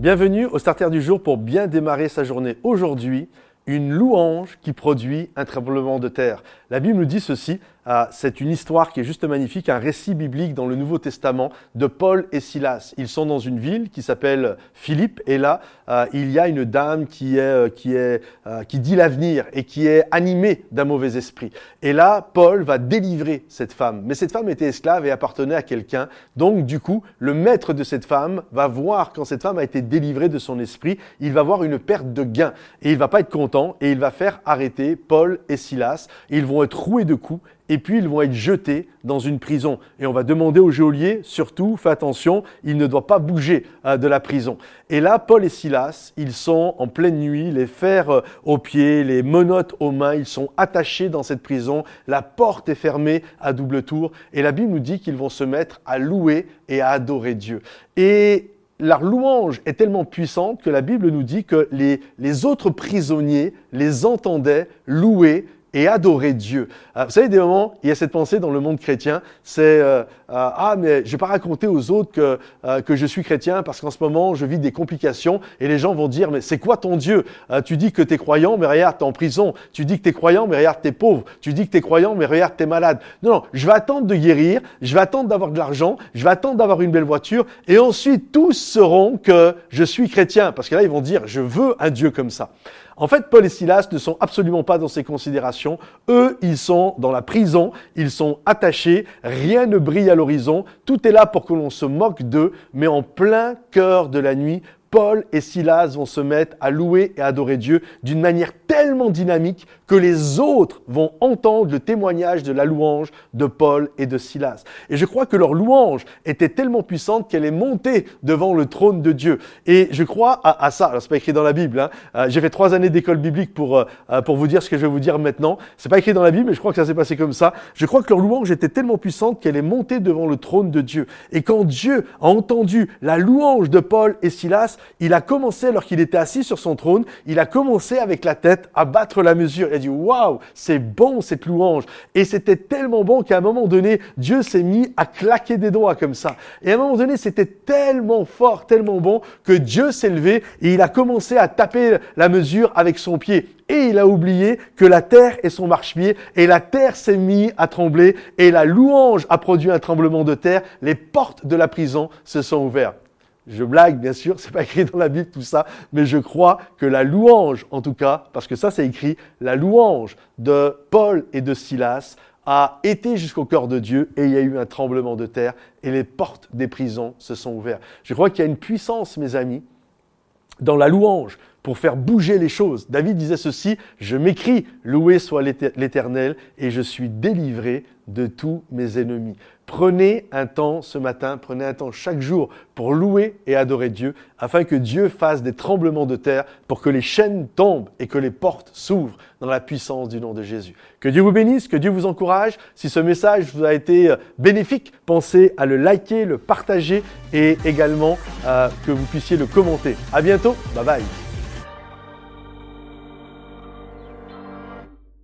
Bienvenue au Starter du jour pour bien démarrer sa journée. Aujourd'hui, une louange qui produit un tremblement de terre. La Bible nous dit ceci, c'est une histoire qui est juste magnifique, un récit biblique dans le Nouveau Testament de Paul et Silas. Ils sont dans une ville qui s'appelle Philippe et là, euh, il y a une dame qui, est, euh, qui, est, euh, qui dit l'avenir et qui est animée d'un mauvais esprit. Et là, Paul va délivrer cette femme. Mais cette femme était esclave et appartenait à quelqu'un. Donc, du coup, le maître de cette femme va voir quand cette femme a été délivrée de son esprit, il va voir une perte de gain et il va pas être content et il va faire arrêter Paul et Silas. Ils vont être roués de coups et puis ils vont être jetés dans une prison. Et on va demander au geôlier, surtout, fais attention, il ne doit pas bouger euh, de la prison. Et là, Paul et Silas, ils sont en pleine nuit, les fers euh, aux pieds, les menottes aux mains, ils sont attachés dans cette prison, la porte est fermée à double tour, et la Bible nous dit qu'ils vont se mettre à louer et à adorer Dieu. Et leur louange est tellement puissante que la Bible nous dit que les, les autres prisonniers les entendaient louer et adorer Dieu. Euh, vous savez, des moments, il y a cette pensée dans le monde chrétien, c'est euh, euh, ah mais je vais pas raconter aux autres que que je suis chrétien parce qu'en ce moment je vis des complications et les gens vont dire mais c'est quoi ton Dieu? Tu dis que tu es croyant mais regarde t'es en prison. Tu dis que tu es croyant mais regarde t'es pauvre. Tu dis que tu es croyant mais regarde t'es malade. Non non, je vais attendre de guérir, je vais attendre d'avoir de l'argent, je vais attendre d'avoir une belle voiture et ensuite tous sauront que je suis chrétien parce que là ils vont dire je veux un Dieu comme ça. En fait, Paul et Silas ne sont absolument pas dans ces considérations. Eux, ils sont dans la prison, ils sont attachés, rien ne brille à l'horizon, tout est là pour que l'on se moque d'eux, mais en plein cœur de la nuit, Paul et Silas vont se mettre à louer et adorer Dieu d'une manière tellement dynamique que les autres vont entendre le témoignage de la louange de Paul et de Silas. Et je crois que leur louange était tellement puissante qu'elle est montée devant le trône de Dieu. Et je crois à, ça. Alors c'est pas écrit dans la Bible. Hein. Euh, j'ai fait trois années d'école biblique pour euh, euh, pour vous dire ce que je vais vous dire maintenant. C'est pas écrit dans la Bible, mais je crois que ça s'est passé comme ça. Je crois que leur louange était tellement puissante qu'elle est montée devant le trône de Dieu. Et quand Dieu a entendu la louange de Paul et Silas, il a commencé, alors qu'il était assis sur son trône, il a commencé avec la tête à battre la mesure. Dit, waouh, c'est bon cette louange. Et c'était tellement bon qu'à un moment donné, Dieu s'est mis à claquer des doigts comme ça. Et à un moment donné, c'était tellement fort, tellement bon que Dieu s'est levé et il a commencé à taper la mesure avec son pied et il a oublié que la terre est son marchepied, et la terre s'est mise à trembler, et la louange a produit un tremblement de terre, les portes de la prison se sont ouvertes. Je blague, bien sûr, c'est pas écrit dans la Bible tout ça, mais je crois que la louange, en tout cas, parce que ça c'est écrit, la louange de Paul et de Silas a été jusqu'au cœur de Dieu et il y a eu un tremblement de terre et les portes des prisons se sont ouvertes. Je crois qu'il y a une puissance, mes amis, dans la louange pour faire bouger les choses. David disait ceci, je m'écris, loué soit l'Éternel, et je suis délivré de tous mes ennemis. Prenez un temps ce matin, prenez un temps chaque jour pour louer et adorer Dieu, afin que Dieu fasse des tremblements de terre, pour que les chaînes tombent et que les portes s'ouvrent dans la puissance du nom de Jésus. Que Dieu vous bénisse, que Dieu vous encourage. Si ce message vous a été euh, bénéfique, pensez à le liker, le partager et également euh, que vous puissiez le commenter. À bientôt, bye bye.